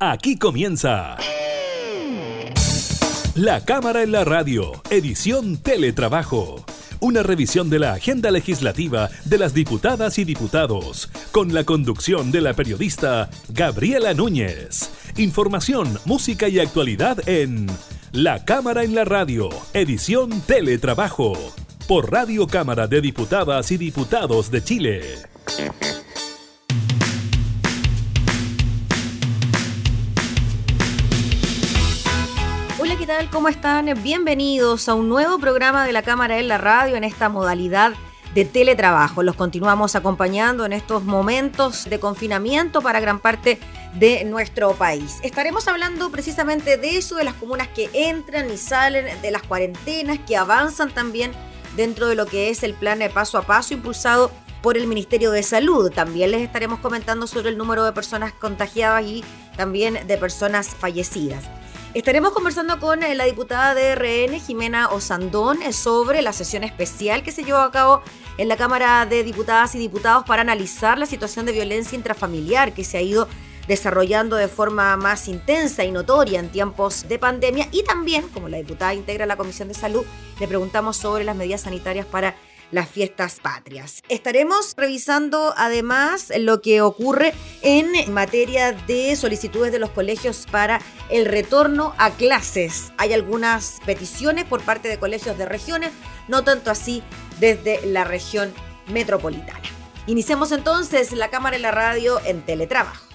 Aquí comienza. La Cámara en la Radio, edición Teletrabajo. Una revisión de la agenda legislativa de las diputadas y diputados, con la conducción de la periodista Gabriela Núñez. Información, música y actualidad en La Cámara en la Radio, edición Teletrabajo, por Radio Cámara de Diputadas y Diputados de Chile. Tal? ¿Cómo están? Bienvenidos a un nuevo programa de la Cámara en la Radio en esta modalidad de teletrabajo. Los continuamos acompañando en estos momentos de confinamiento para gran parte de nuestro país. Estaremos hablando precisamente de eso, de las comunas que entran y salen, de las cuarentenas, que avanzan también dentro de lo que es el plan de paso a paso impulsado por el Ministerio de Salud. También les estaremos comentando sobre el número de personas contagiadas y también de personas fallecidas. Estaremos conversando con eh, la diputada de RN, Jimena Osandón, eh, sobre la sesión especial que se llevó a cabo en la Cámara de Diputadas y Diputados para analizar la situación de violencia intrafamiliar que se ha ido desarrollando de forma más intensa y notoria en tiempos de pandemia. Y también, como la diputada integra la Comisión de Salud, le preguntamos sobre las medidas sanitarias para las fiestas patrias. Estaremos revisando además lo que ocurre en materia de solicitudes de los colegios para el retorno a clases. Hay algunas peticiones por parte de colegios de regiones, no tanto así desde la región metropolitana. Iniciemos entonces la cámara y la radio en teletrabajo.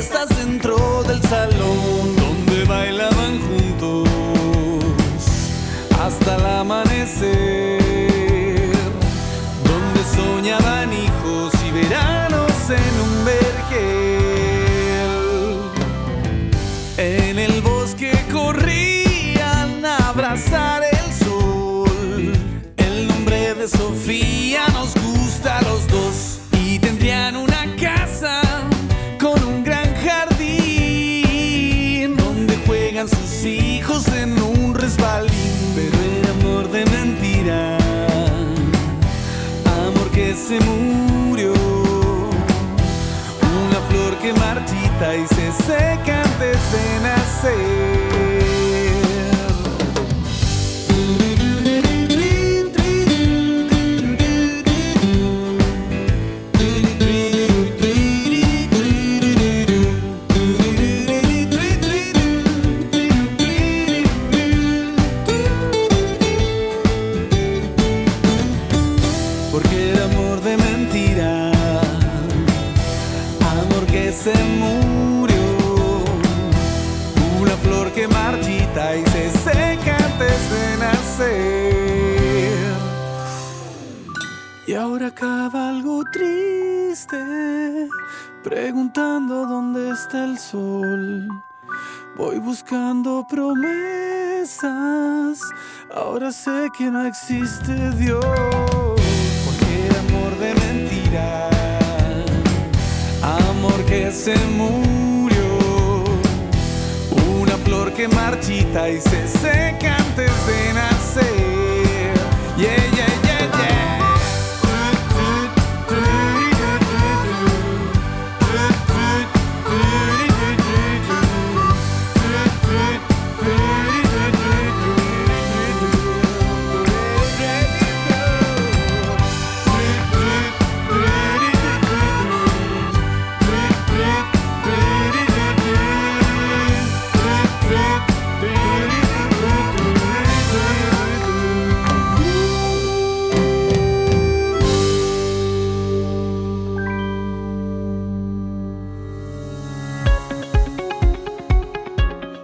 Y se murió. Una flor que marchita y se seca antes de nacer. Acaba algo triste, preguntando dónde está el sol. Voy buscando promesas, ahora sé que no existe Dios, porque amor de mentira, amor que se murió, una flor que marchita y se seca antes de nacer.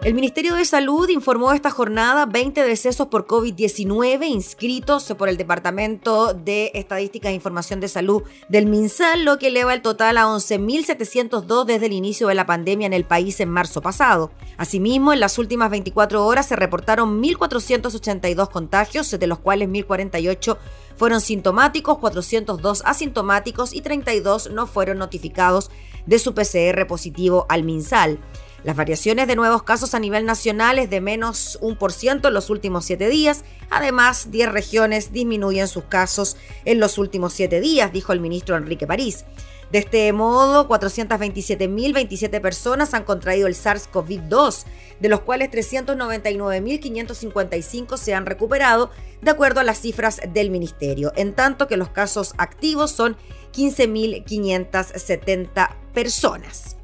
El Ministerio de Salud informó esta jornada 20 decesos por COVID-19 inscritos por el Departamento de Estadísticas e Información de Salud del MinSal, lo que eleva el total a 11.702 desde el inicio de la pandemia en el país en marzo pasado. Asimismo, en las últimas 24 horas se reportaron 1.482 contagios, de los cuales 1.048 fueron sintomáticos, 402 asintomáticos y 32 no fueron notificados de su PCR positivo al MinSal. Las variaciones de nuevos casos a nivel nacional es de menos un por ciento en los últimos siete días. Además, 10 regiones disminuyen sus casos en los últimos siete días, dijo el ministro Enrique París. De este modo, 427.027 personas han contraído el SARS-CoV-2, de los cuales 399.555 se han recuperado, de acuerdo a las cifras del ministerio, en tanto que los casos activos son 15.570 personas.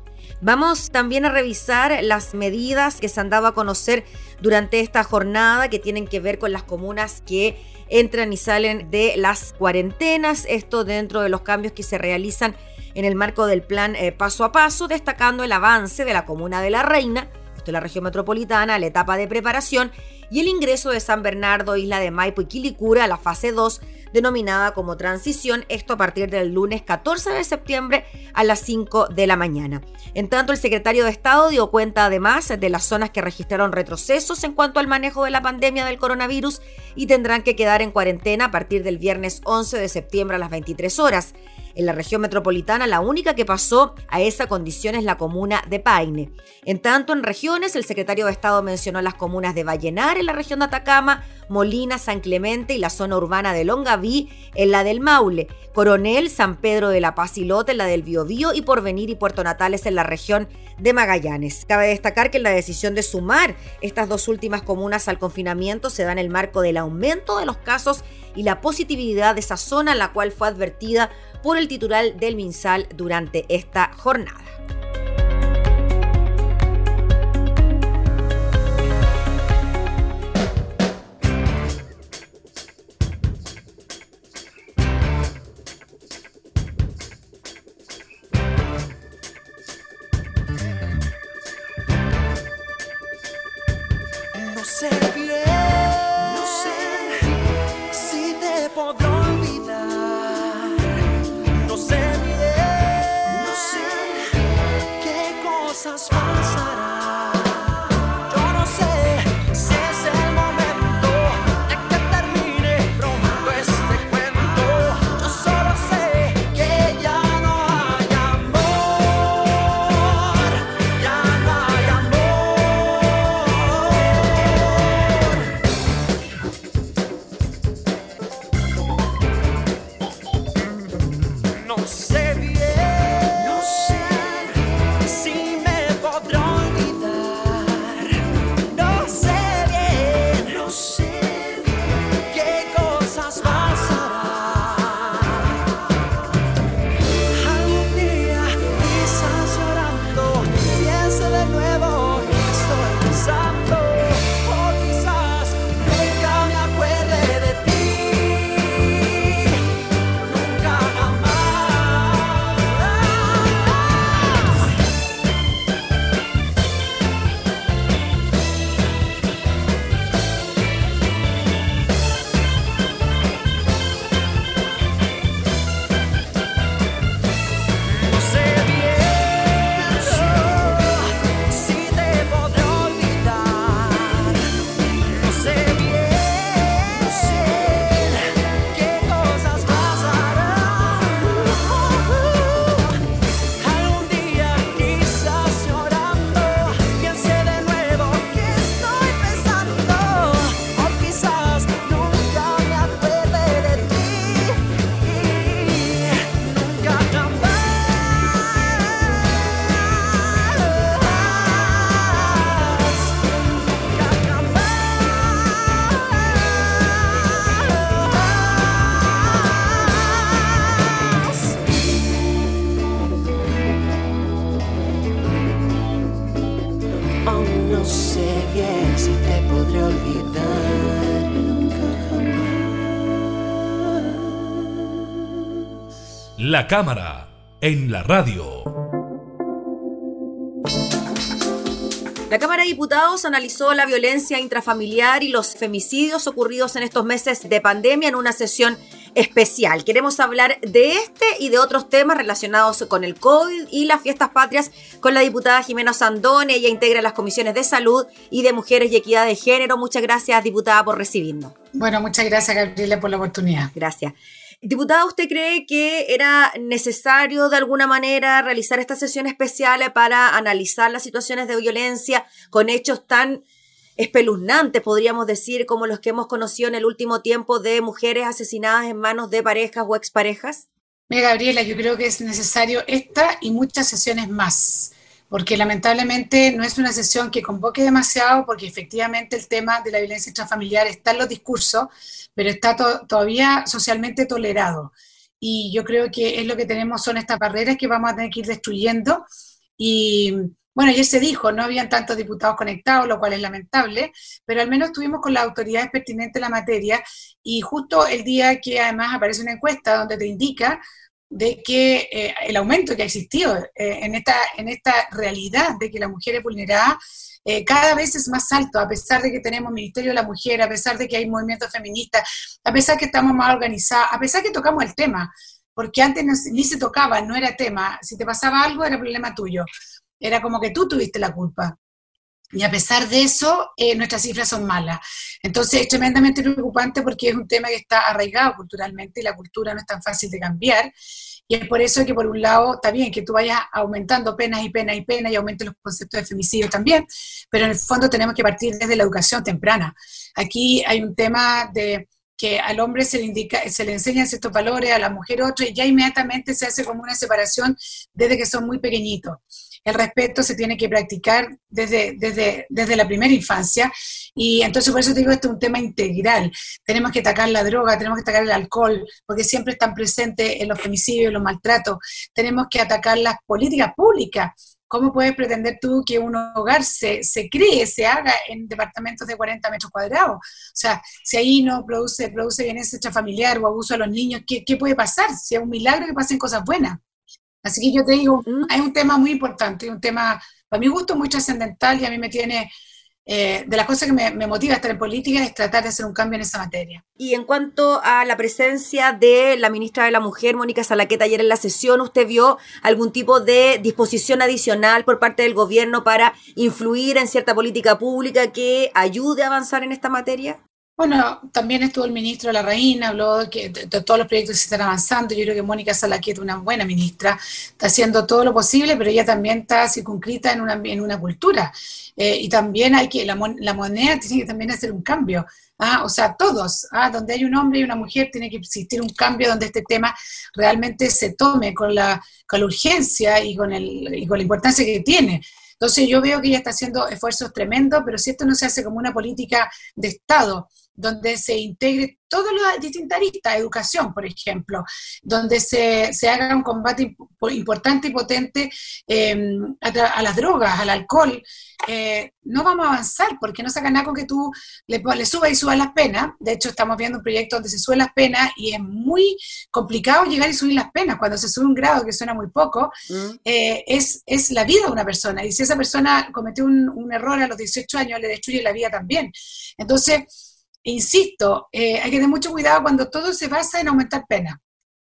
Vamos también a revisar las medidas que se han dado a conocer durante esta jornada que tienen que ver con las comunas que entran y salen de las cuarentenas, esto dentro de los cambios que se realizan en el marco del plan eh, paso a paso, destacando el avance de la comuna de La Reina, esto es la región metropolitana, la etapa de preparación y el ingreso de San Bernardo, Isla de Maipo y Quilicura a la fase 2 denominada como transición, esto a partir del lunes 14 de septiembre a las 5 de la mañana. En tanto, el secretario de Estado dio cuenta además de las zonas que registraron retrocesos en cuanto al manejo de la pandemia del coronavirus y tendrán que quedar en cuarentena a partir del viernes 11 de septiembre a las 23 horas. En la región metropolitana, la única que pasó a esa condición es la comuna de Paine. En tanto, en regiones, el secretario de Estado mencionó las comunas de Vallenar en la región de Atacama, Molina, San Clemente y la zona urbana de Longaví en la del Maule, Coronel, San Pedro de la Paz y Lote en la del Biobío y Porvenir y Puerto Natales en la región de Magallanes. Cabe destacar que la decisión de sumar estas dos últimas comunas al confinamiento se da en el marco del aumento de los casos y la positividad de esa zona, la cual fue advertida por el titular del MinSal durante esta jornada. La cámara en la radio. La Cámara de Diputados analizó la violencia intrafamiliar y los femicidios ocurridos en estos meses de pandemia en una sesión especial. Queremos hablar de este y de otros temas relacionados con el COVID y las fiestas patrias con la diputada Jimena Sandone. Ella integra las comisiones de salud y de mujeres y equidad de género. Muchas gracias, diputada, por recibirnos. Bueno, muchas gracias, Gabriela, por la oportunidad. Gracias. Diputada, ¿usted cree que era necesario de alguna manera realizar esta sesión especial para analizar las situaciones de violencia con hechos tan espeluznantes, podríamos decir, como los que hemos conocido en el último tiempo de mujeres asesinadas en manos de parejas o exparejas? Mira, Gabriela, yo creo que es necesario esta y muchas sesiones más, porque lamentablemente no es una sesión que convoque demasiado, porque efectivamente el tema de la violencia intrafamiliar está en los discursos, pero está todavía socialmente tolerado. Y yo creo que es lo que tenemos, son estas barreras que vamos a tener que ir destruyendo. Y bueno, ayer se dijo, no habían tantos diputados conectados, lo cual es lamentable, pero al menos estuvimos con las autoridades pertinentes en la materia y justo el día que además aparece una encuesta donde te indica de que eh, el aumento que ha existido eh, en, esta, en esta realidad de que la mujer es vulnerada eh, cada vez es más alto, a pesar de que tenemos Ministerio de la Mujer, a pesar de que hay movimientos feministas, a pesar que estamos más organizados, a pesar que tocamos el tema, porque antes ni se tocaba, no era tema, si te pasaba algo era problema tuyo, era como que tú tuviste la culpa. Y a pesar de eso, eh, nuestras cifras son malas. Entonces es tremendamente preocupante porque es un tema que está arraigado culturalmente y la cultura no es tan fácil de cambiar. Y es por eso que por un lado está bien que tú vayas aumentando penas y penas y penas y aumenten los conceptos de femicidio también, pero en el fondo tenemos que partir desde la educación temprana. Aquí hay un tema de que al hombre se le, indica, se le enseñan ciertos valores, a la mujer otros, y ya inmediatamente se hace como una separación desde que son muy pequeñitos el respeto se tiene que practicar desde, desde, desde la primera infancia. Y entonces por eso te digo, esto es un tema integral. Tenemos que atacar la droga, tenemos que atacar el alcohol, porque siempre están presentes en los femicidios, en los maltratos. Tenemos que atacar las políticas públicas. ¿Cómo puedes pretender tú que un hogar se, se cree, se haga en departamentos de 40 metros cuadrados? O sea, si ahí no produce, produce bienestar familiar o abuso a los niños, ¿qué, ¿qué puede pasar? Si es un milagro que pasen cosas buenas. Así que yo te digo, es un tema muy importante, un tema, para mi gusto, muy trascendental y a mí me tiene, eh, de las cosas que me, me, motiva a estar en política es tratar de hacer un cambio en esa materia. Y en cuanto a la presencia de la ministra de la Mujer, Mónica Salaqueta, ayer en la sesión, ¿usted vio algún tipo de disposición adicional por parte del gobierno para influir en cierta política pública que ayude a avanzar en esta materia? Bueno, también estuvo el ministro de la Reina, habló de, que, de, todos los proyectos se están avanzando. Yo creo que Mónica Salaquet una buena ministra, está haciendo todo lo posible, pero ella también está circunscrita en una, en una cultura. Eh, y también hay que, la, la, moneda tiene que también hacer un cambio. ¿ah? O sea, todos, ¿ah? donde hay un hombre y una mujer, tiene que existir un cambio donde este tema realmente se tome con la, con la urgencia y con, el, y con la importancia que tiene. Entonces yo veo que ella está haciendo esfuerzos tremendos, pero si esto no se hace como una política de Estado, donde se integre todos los distintas educación, por ejemplo, donde se, se haga un combate importante y potente em, a, las drogas, al alcohol, eh, no vamos a avanzar porque no saca nada con que tú le, le subas y subas las penas. De hecho, estamos viendo un proyecto donde se suben las penas y es muy complicado llegar y subir las penas. Cuando se sube un grado, que suena muy poco, mm. eh, es, es la vida de una persona. Y si esa persona cometió un, un error a los 18 años, le destruye la vida también. Entonces, insisto, eh, hay que tener mucho cuidado cuando todo se basa en aumentar penas.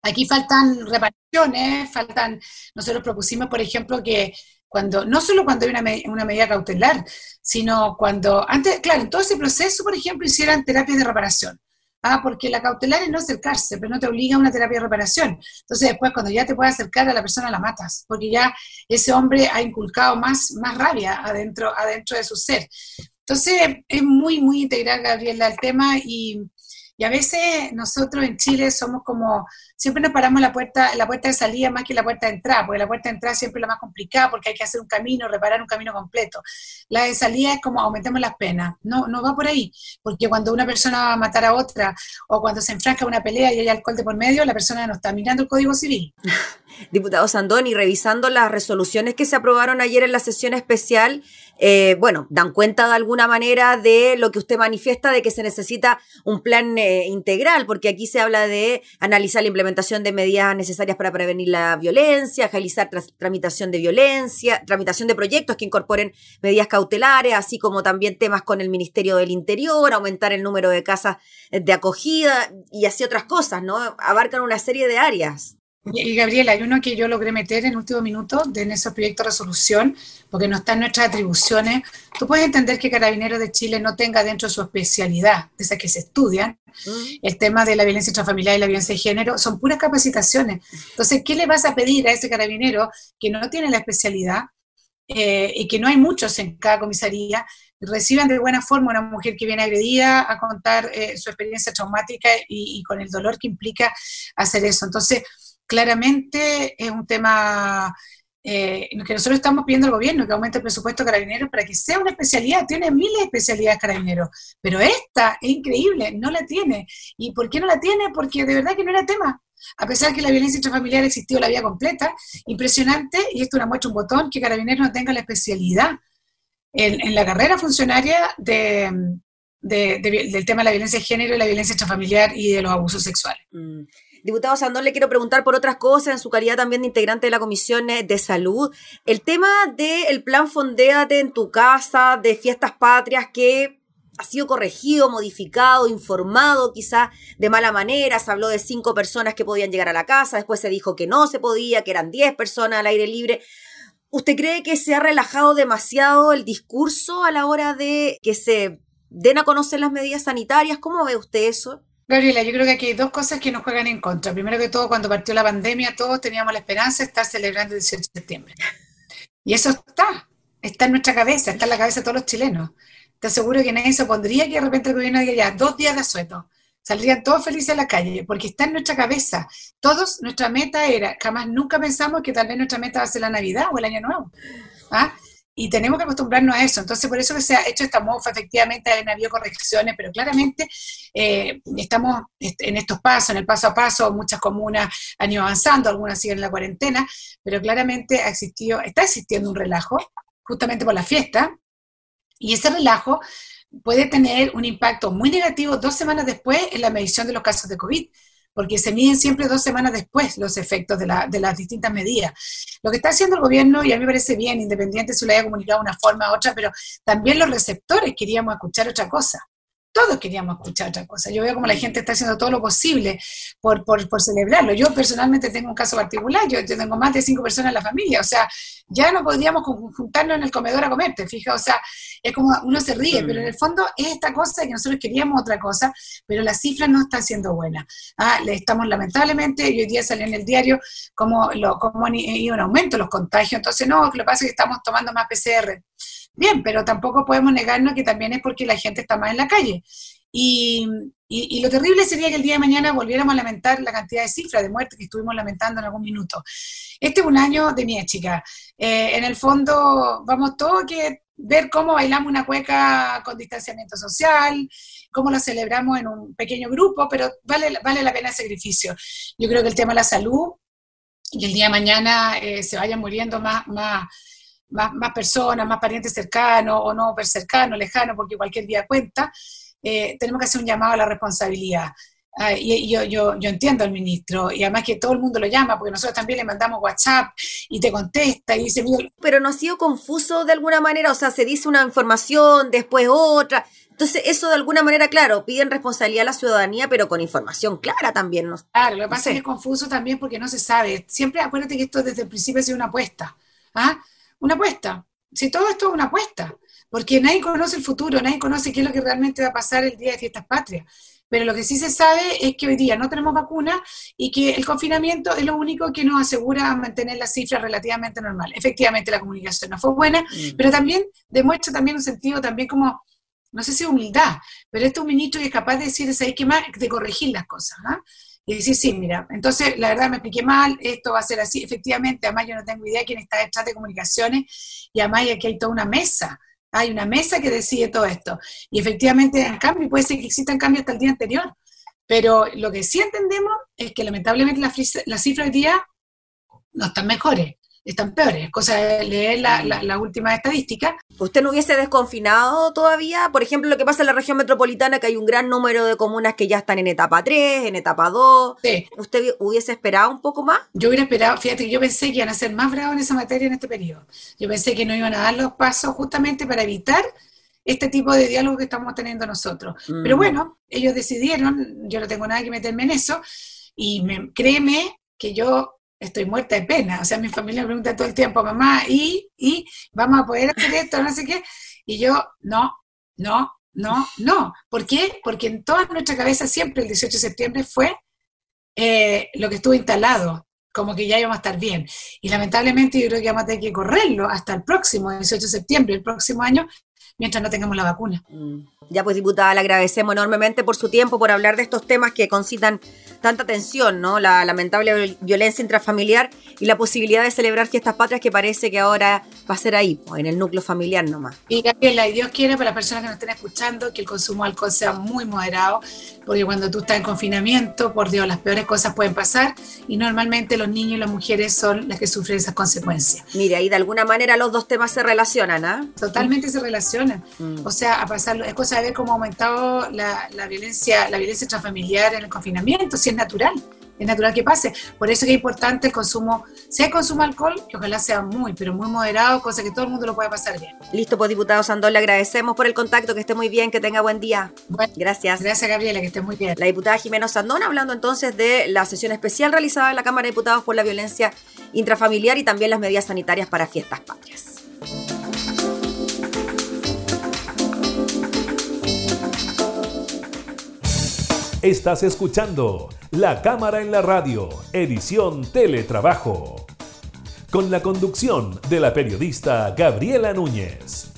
Aquí faltan reparaciones, faltan, nosotros propusimos, por ejemplo, que cuando, no solo cuando hay una, una, medida cautelar, sino cuando, antes, claro, en todo ese proceso, por ejemplo, hicieran terapias de reparación. Ah, porque la cautelar es no acercarse, pero no te obliga a una terapia de reparación. Entonces después cuando ya te puedes acercar a la persona la matas, porque ya ese hombre ha inculcado más, más rabia adentro, adentro de su ser. Entonces, es muy, muy integral, Gabriela, el tema y, y, a veces nosotros en Chile somos como, siempre nos paramos la puerta, la puerta de salida más que la puerta de entrada, porque la puerta de entrada siempre es la más complicada porque hay que hacer un camino, reparar un camino completo. La de salida es como aumentemos las penas. No, no va por ahí, porque cuando una persona va a matar a otra o cuando se enfrasca una pelea y hay alcohol de por medio, la persona no está mirando el Código Civil. Diputado Sandoni, revisando las resoluciones que se aprobaron ayer en la sesión especial, eh, bueno, dan cuenta de alguna manera de lo que usted manifiesta, de que se necesita un plan eh, eh, integral, porque aquí se habla de analizar la implementación de medidas necesarias para prevenir la violencia, agilizar tramitación de violencia, tramitación de proyectos que incorporen medidas cautelares, así como también temas con el Ministerio del Interior, aumentar el número de casas de acogida y así otras cosas, ¿no? Abarcan una serie de áreas. Y Gabriela, hay uno que yo logré meter en último minuto de en ese proyecto de resolución, porque no está en nuestras atribuciones. Tú puedes entender que Carabineros de Chile no tenga dentro de su especialidad, de esas que se estudian, mm. el tema de la violencia intrafamiliar y la violencia de género, son puras capacitaciones. Entonces, ¿qué le vas a pedir a ese carabinero que no tiene la especialidad eh, y que no hay muchos en cada comisaría, reciban de buena forma una mujer que viene agredida a contar eh, su experiencia traumática y, y, con el dolor que implica hacer eso. Entonces, claramente es un tema eh, que nosotros estamos pidiendo al gobierno, que aumente el presupuesto de carabineros para que sea una especialidad. Tiene miles de especialidades carabineros, pero esta es increíble, no la tiene. ¿Y por qué no la tiene? Porque de verdad que no era tema. A pesar de que la violencia intrafamiliar existió la vida completa, impresionante, y esto una muestra un botón, que carabineros no tenga la especialidad en, la carrera funcionaria de, del tema de la violencia de género y la violencia intrafamiliar y de los abusos sexuales. Mm. Diputado Sandón, le quiero preguntar por otras cosas, en su calidad también de integrante de la Comisión de Salud. El tema del plan Fondéate en tu casa, de fiestas patrias, que ha sido corregido, modificado, informado quizá de mala manera. Se habló de cinco personas que podían llegar a la casa, después se dijo que no se podía, que eran diez personas al aire libre. ¿Usted cree que se ha relajado demasiado el discurso a la hora de que se den a conocer las medidas sanitarias? ¿Cómo ve usted eso? Gabriela, yo creo que aquí hay dos cosas que nos juegan en contra. Primero que todo, cuando partió la pandemia, todos teníamos la esperanza de estar celebrando el 18 de septiembre. Y eso está, está en nuestra cabeza, está en la cabeza de todos los chilenos. Te aseguro que nadie se opondría que de repente el gobierno diga ya, dos días de asueto. Saldrían todos felices a la calle, porque está en nuestra cabeza. Todos, nuestra meta era, jamás nunca pensamos que tal vez nuestra meta va a ser la Navidad o el Año Nuevo. ¿Ah? Y tenemos que acostumbrarnos a eso. Entonces, por eso que se ha hecho esta mofa, efectivamente han habido correcciones, pero claramente eh, estamos en estos pasos, en el paso a paso, muchas comunas han ido avanzando, algunas siguen en la cuarentena, pero claramente ha existido, está existiendo un relajo, justamente por la fiesta, y ese relajo puede tener un impacto muy negativo dos semanas después en la medición de los casos de COVID porque se miden siempre dos semanas después los efectos de, las distintas medidas. Lo que está haciendo el gobierno, y a mí me parece bien, independiente si lo haya comunicado de una forma u otra, pero también los receptores queríamos escuchar otra cosa todos queríamos escuchar otra cosa. Yo veo como la mm. gente está haciendo todo lo posible por, por, por celebrarlo. Yo personalmente tengo un caso particular, yo, tengo más de cinco personas en la familia, o sea, ya no podríamos juntarnos en el comedor a comer, te fijas, o sea, es como uno se ríe, pero en el fondo es esta cosa que nosotros queríamos otra cosa, pero la cifra no está siendo buena. Ah, le estamos lamentablemente, hoy día salió en el diario como, lo, como han ido en aumento los contagios, entonces no, lo que pasa es que estamos tomando más PCR. Bien, pero tampoco podemos negarnos que también es porque la gente está más en la calle. Y, lo terrible sería que el día de mañana volviéramos a lamentar la cantidad de cifras de muertes que estuvimos lamentando en algún minuto. Este es un año de mi chica. Eh, en el fondo, vamos todos que ver cómo bailamos una cueca con distanciamiento social, cómo lo celebramos en un pequeño grupo, pero vale, vale la pena el sacrificio. Yo creo que el tema de la salud y el día de mañana eh, se vayan muriendo más, más más, personas, más parientes cercanos o no cercanos, lejanos, porque cualquier día cuenta, eh, tenemos que hacer un llamado a la responsabilidad. Ah, y, yo, yo, yo, entiendo al ministro, y además que todo el mundo lo llama, porque nosotros también le mandamos WhatsApp y te contesta y dice... Pero no ha sido confuso de alguna manera, o sea, se dice una información, después otra. Entonces, eso de alguna manera, claro, piden responsabilidad a la ciudadanía, pero con información clara también. ¿no? Claro, lo que pasa es que es confuso también porque no se sabe. Siempre acuérdate que esto desde el principio ha sido una apuesta. ¿ah? Una apuesta. Si todo esto es una apuesta, porque nadie conoce el futuro, nadie conoce qué es lo que realmente va a pasar el día de fiestas patrias. Pero lo que sí se sabe es que hoy día no tenemos vacuna y que el confinamiento es lo único que nos asegura mantener las cifras relativamente normales. Efectivamente, la comunicación no fue buena, mm. pero también demuestra también un sentido también como, no sé si humildad, pero este es un ministro que es capaz de decir, ¿sabes qué más? De corregir las cosas. ¿ah? Y decir, sí, mira, entonces la verdad me expliqué mal, esto va a ser así, efectivamente, además yo no tengo idea quién está detrás de comunicaciones, y además aquí hay toda una mesa, hay una mesa que decide todo esto, y efectivamente en cambio, puede ser que existan cambios hasta el día anterior, pero lo que sí entendemos es que lamentablemente las la cifras hoy día no están mejores, están peores, cosa de leer la, la, la última estadística. ¿Usted no hubiese desconfinado todavía? Por ejemplo, lo que pasa en la región metropolitana, que hay un gran número de comunas que ya están en etapa 3, en etapa 2. Sí. ¿Usted hubiese esperado un poco más? Yo hubiera esperado, fíjate que yo pensé que iban a ser más bravos en esa materia en este periodo. Yo pensé que no iban a dar los pasos justamente para evitar este tipo de diálogo que estamos teniendo nosotros. Mm. Pero bueno, ellos decidieron, yo no tengo nada que meterme en eso, y me, créeme que yo estoy muerta de pena. O sea, mi familia me pregunta todo el tiempo, mamá, ¿y, y vamos a poder hacer esto? No sé qué. Y yo, no, no, no, no. ¿Por qué? Porque en toda nuestra cabeza siempre el 18 de septiembre fue eh, lo que estuvo instalado, como que ya íbamos a estar bien. Y lamentablemente yo creo que vamos a tener que correrlo hasta el próximo, el 18 de septiembre, el próximo año, mientras no tengamos la vacuna. Ya pues, diputada, le agradecemos enormemente por su tiempo, por hablar de estos temas que concitan tanta tensión, ¿no? La lamentable viol- violencia intrafamiliar y la posibilidad de celebrar fiestas patrias que parece que ahora va a ser ahí, pues, en el núcleo familiar nomás. Y Gabriela, y Dios quiera para las personas que nos estén escuchando que el consumo de alcohol sea muy moderado, porque cuando tú estás en confinamiento, por Dios, las peores cosas pueden pasar y normalmente los niños y las mujeres son las que sufren esas consecuencias. Mire, ahí de alguna manera los dos temas se relacionan, ¿ah? Totalmente se relacionan. Mm. O sea, a pasarlo, es cosa ver cómo ha aumentado la, la violencia, la violencia intrafamiliar en el confinamiento, si es natural, es natural que pase. Por eso que es importante el consumo, sea el consumo de alcohol, que ojalá sea muy, pero muy moderado, cosa que todo el mundo lo pueda pasar bien. Listo, pues diputado Sandón, le agradecemos por el contacto, que esté muy bien, que tenga buen día. Bueno, Gracias. gracias Gabriela, que estés muy bien. La diputada Jimena Sandón hablando entonces de la sesión especial realizada en la Cámara de Diputados por la violencia intrafamiliar y también las medidas sanitarias para fiestas patrias. Estás escuchando La Cámara en la Radio, edición Teletrabajo. Con la conducción de la periodista Gabriela Núñez.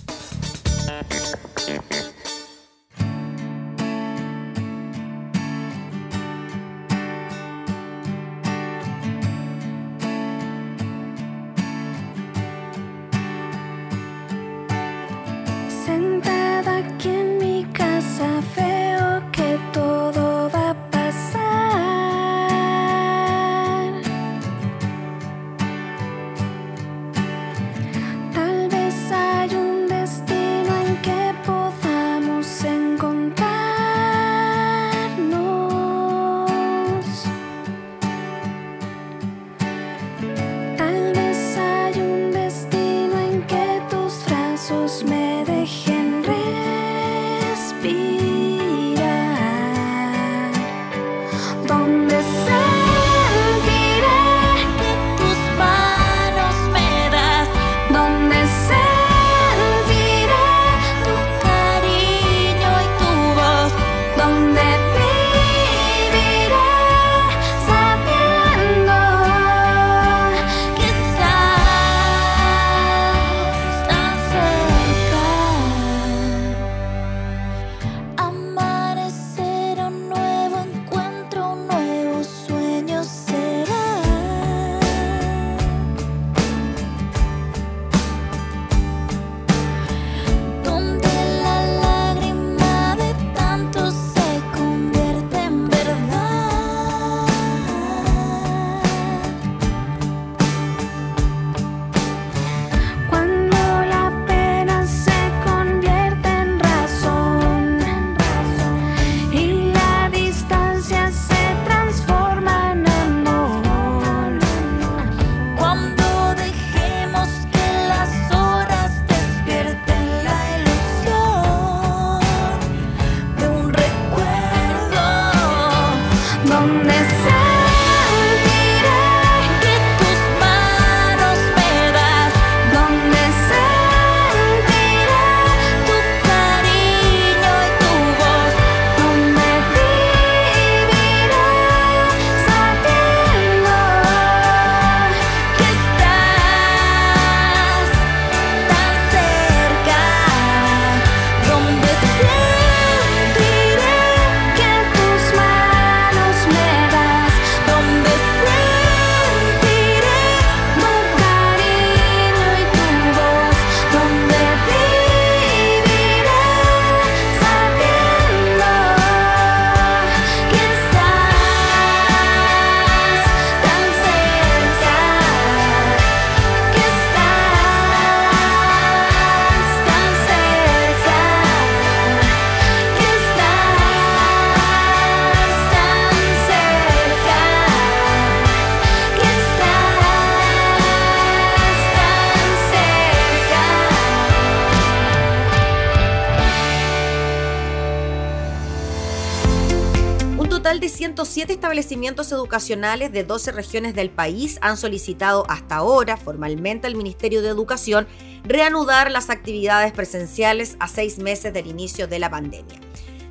107 establecimientos educacionales de 12 regiones del país han solicitado hasta ahora formalmente al Ministerio de Educación reanudar las actividades presenciales a seis meses del inicio de la pandemia.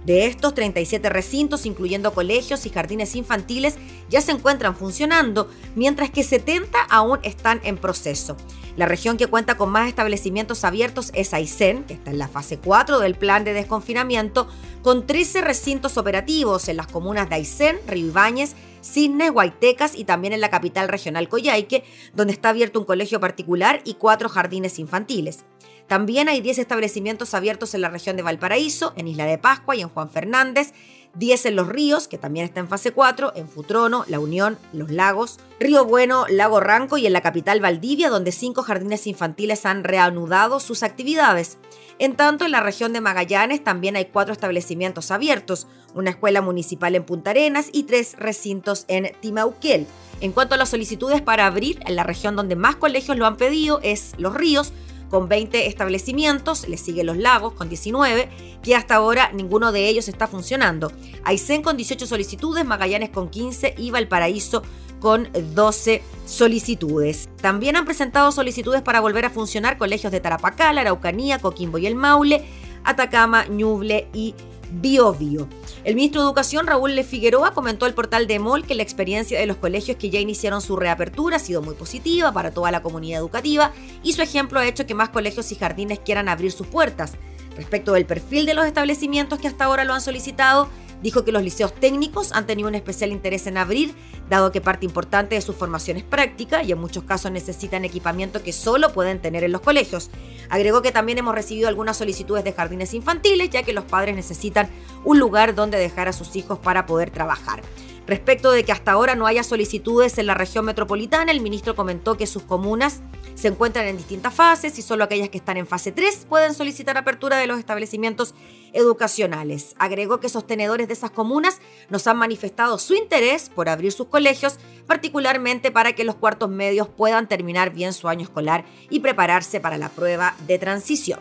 De estos, 37 recintos, incluyendo colegios y jardines infantiles, ya se encuentran funcionando, mientras que 70 aún están en proceso. La región que cuenta con más establecimientos abiertos es Aysén, que está en la fase 4 del plan de desconfinamiento, con 13 recintos operativos en las comunas de Aysén, Río Ibáñez, Cisnes, Guaitecas y también en la capital regional Coyhaique, donde está abierto un colegio particular y cuatro jardines infantiles. También hay 10 establecimientos abiertos en la región de Valparaíso, en Isla de Pascua y en Juan Fernández, 10 en Los Ríos, que también está en fase 4, en Futrono, La Unión, Los Lagos, Río Bueno, Lago Ranco y en la capital Valdivia, donde cinco jardines infantiles han reanudado sus actividades. En tanto, en la región de Magallanes también hay cuatro establecimientos abiertos, una escuela municipal en Punta Arenas y tres recintos en Timauquel. En cuanto a las solicitudes para abrir, en la región donde más colegios lo han pedido es Los Ríos, con 20 establecimientos, le sigue Los Lagos con 19, que hasta ahora ninguno de ellos está funcionando. Aysén con 18 solicitudes, Magallanes con 15 y Valparaíso con 12 solicitudes. También han presentado solicitudes para volver a funcionar colegios de Tarapacá, Araucanía, Coquimbo y el Maule, Atacama, Ñuble y Bio Bio. El ministro de Educación, Raúl Le Figueroa, comentó al portal de MOL que la experiencia de los colegios que ya iniciaron su reapertura ha sido muy positiva para toda la comunidad educativa y su ejemplo ha hecho que más colegios y jardines quieran abrir sus puertas. Respecto del perfil de los establecimientos que hasta ahora lo han solicitado, Dijo que los liceos técnicos han tenido un especial interés en abrir, dado que parte importante de su formación es práctica y en muchos casos necesitan equipamiento que solo pueden tener en los colegios. Agregó que también hemos recibido algunas solicitudes de jardines infantiles, ya que los padres necesitan un lugar donde dejar a sus hijos para poder trabajar. Respecto de que hasta ahora no haya solicitudes en la región metropolitana, el ministro comentó que sus comunas se encuentran en distintas fases y solo aquellas que están en fase 3 pueden solicitar apertura de los establecimientos educacionales. Agregó que sostenedores de esas comunas nos han manifestado su interés por abrir sus colegios, particularmente para que los cuartos medios puedan terminar bien su año escolar y prepararse para la prueba de transición.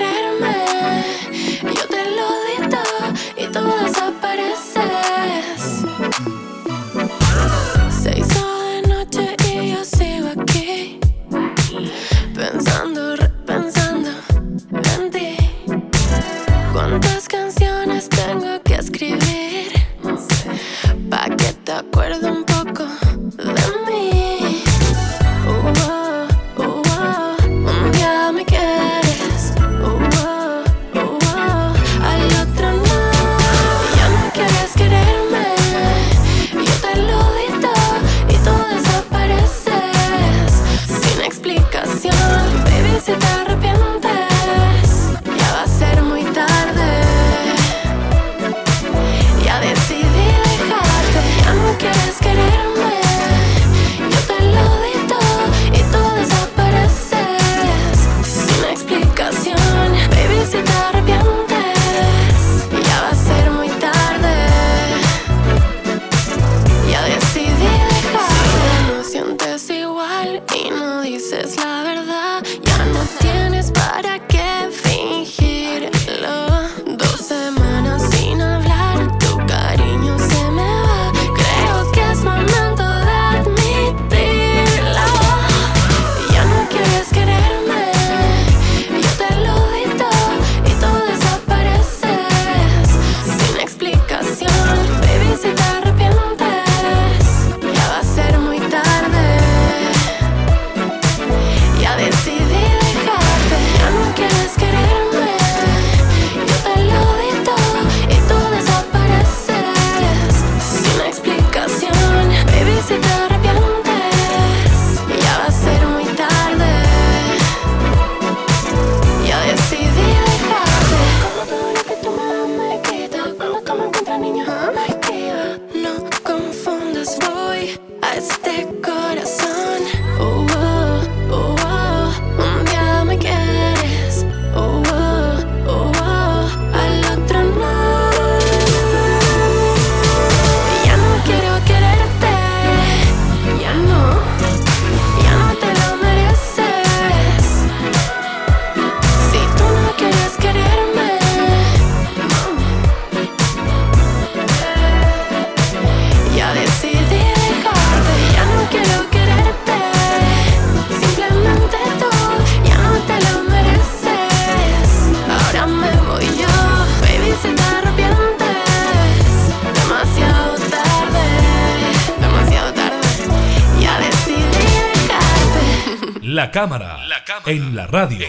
it out of my La cámara, en la radio.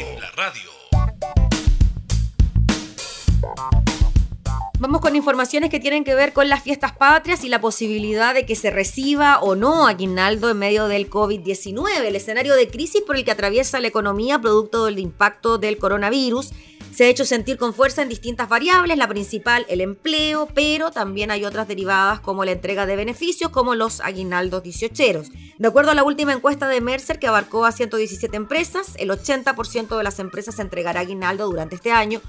Vamos con informaciones que tienen que ver con las fiestas patrias y la posibilidad de que se reciba o no aguinaldo en medio del COVID-19, el escenario de crisis por el que atraviesa la economía producto del impacto del coronavirus se ha hecho sentir con fuerza en distintas variables, la principal el empleo, pero también hay otras derivadas como la entrega de beneficios como los aguinaldos 18. De acuerdo a la última encuesta de Mercer que abarcó a 117 empresas, el 80% de las empresas entregará aguinaldo durante este año,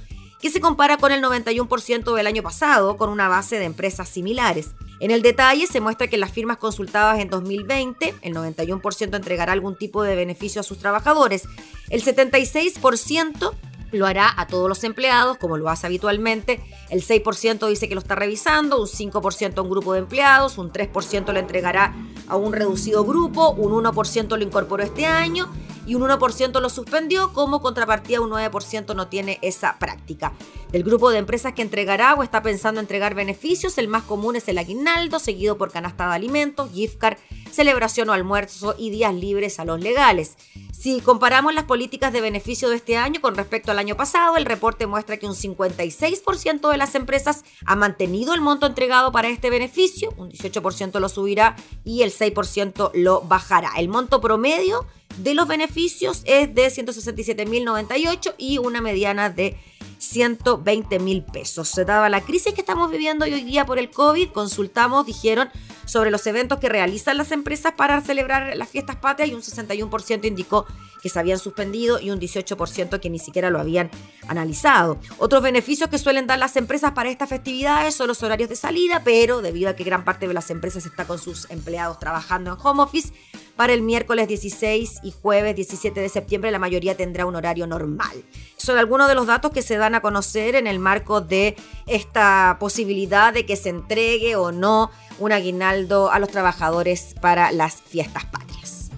que se compara con el 91% del año pasado, con una base de empresas similares. En el detalle se muestra que las firmas consultadas en 2020, el 91% entregará algún tipo de beneficio a sus trabajadores, el 76% lo hará a todos los empleados, como lo hace habitualmente. El 6% dice que lo está revisando, un 5% a un grupo de empleados, un 3% lo entregará a un reducido grupo, un 1% lo incorporó este año y un 1% lo suspendió, como contrapartida un 9% no tiene esa práctica. Del grupo de empresas que entregará o está pensando entregar beneficios, el más común es el aguinaldo, seguido por canasta de alimentos, gift card, celebración o almuerzo y días libres a los legales. Si comparamos las políticas de beneficio de este año con respecto al año pasado, el reporte muestra que un 56% de las empresas ha mantenido el monto entregado para este beneficio, un 18% lo subirá y el 6% lo bajará. El monto promedio de los beneficios es de 167.098 y una mediana de 120 mil pesos. Dada la crisis que estamos viviendo hoy día por el COVID, consultamos, dijeron, sobre los eventos que realizan las empresas para celebrar las fiestas patrias y un 61% indicó que se habían suspendido y un 18% que ni siquiera lo habían analizado. Otros beneficios que suelen dar las empresas para estas festividades son los horarios de salida, pero debido a que gran parte de las empresas está con sus empleados trabajando en home office, para el miércoles 16 y jueves 17 de septiembre la mayoría tendrá un horario normal. Son algunos de los datos que se dan a conocer en el marco de esta posibilidad de que se entregue o no un aguinaldo a los trabajadores para las fiestas patrias.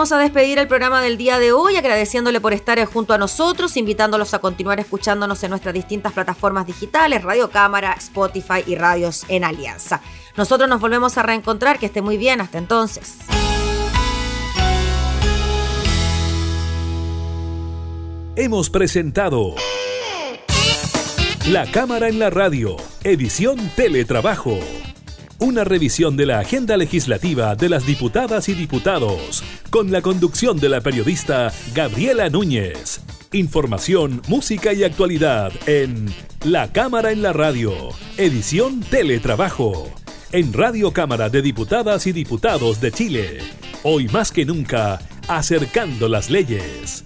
Comenzamos a despedir el programa del día de hoy, agradeciéndole por estar junto a nosotros, invitándolos a continuar escuchándonos en nuestras distintas plataformas digitales, Radio Cámara, Spotify y Radios en Alianza. Nosotros nos volvemos a reencontrar, que esté muy bien, hasta entonces. Hemos presentado La Cámara en la Radio, edición Teletrabajo una revisión de la agenda legislativa de las diputadas y diputados, con la conducción de la periodista Gabriela Núñez. Información, música y actualidad en La Cámara en la Radio, edición Teletrabajo, en Radio Cámara de Diputadas y Diputados de Chile. Hoy más que nunca, acercando las leyes.